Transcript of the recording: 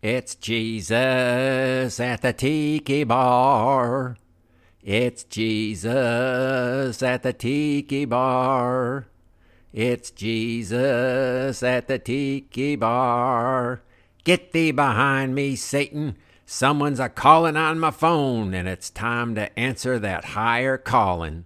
It's Jesus at the tiki bar. It's Jesus at the tiki bar. It's Jesus at the tiki bar. Get thee behind me, Satan. Someone's a calling on my phone, and it's time to answer that higher calling.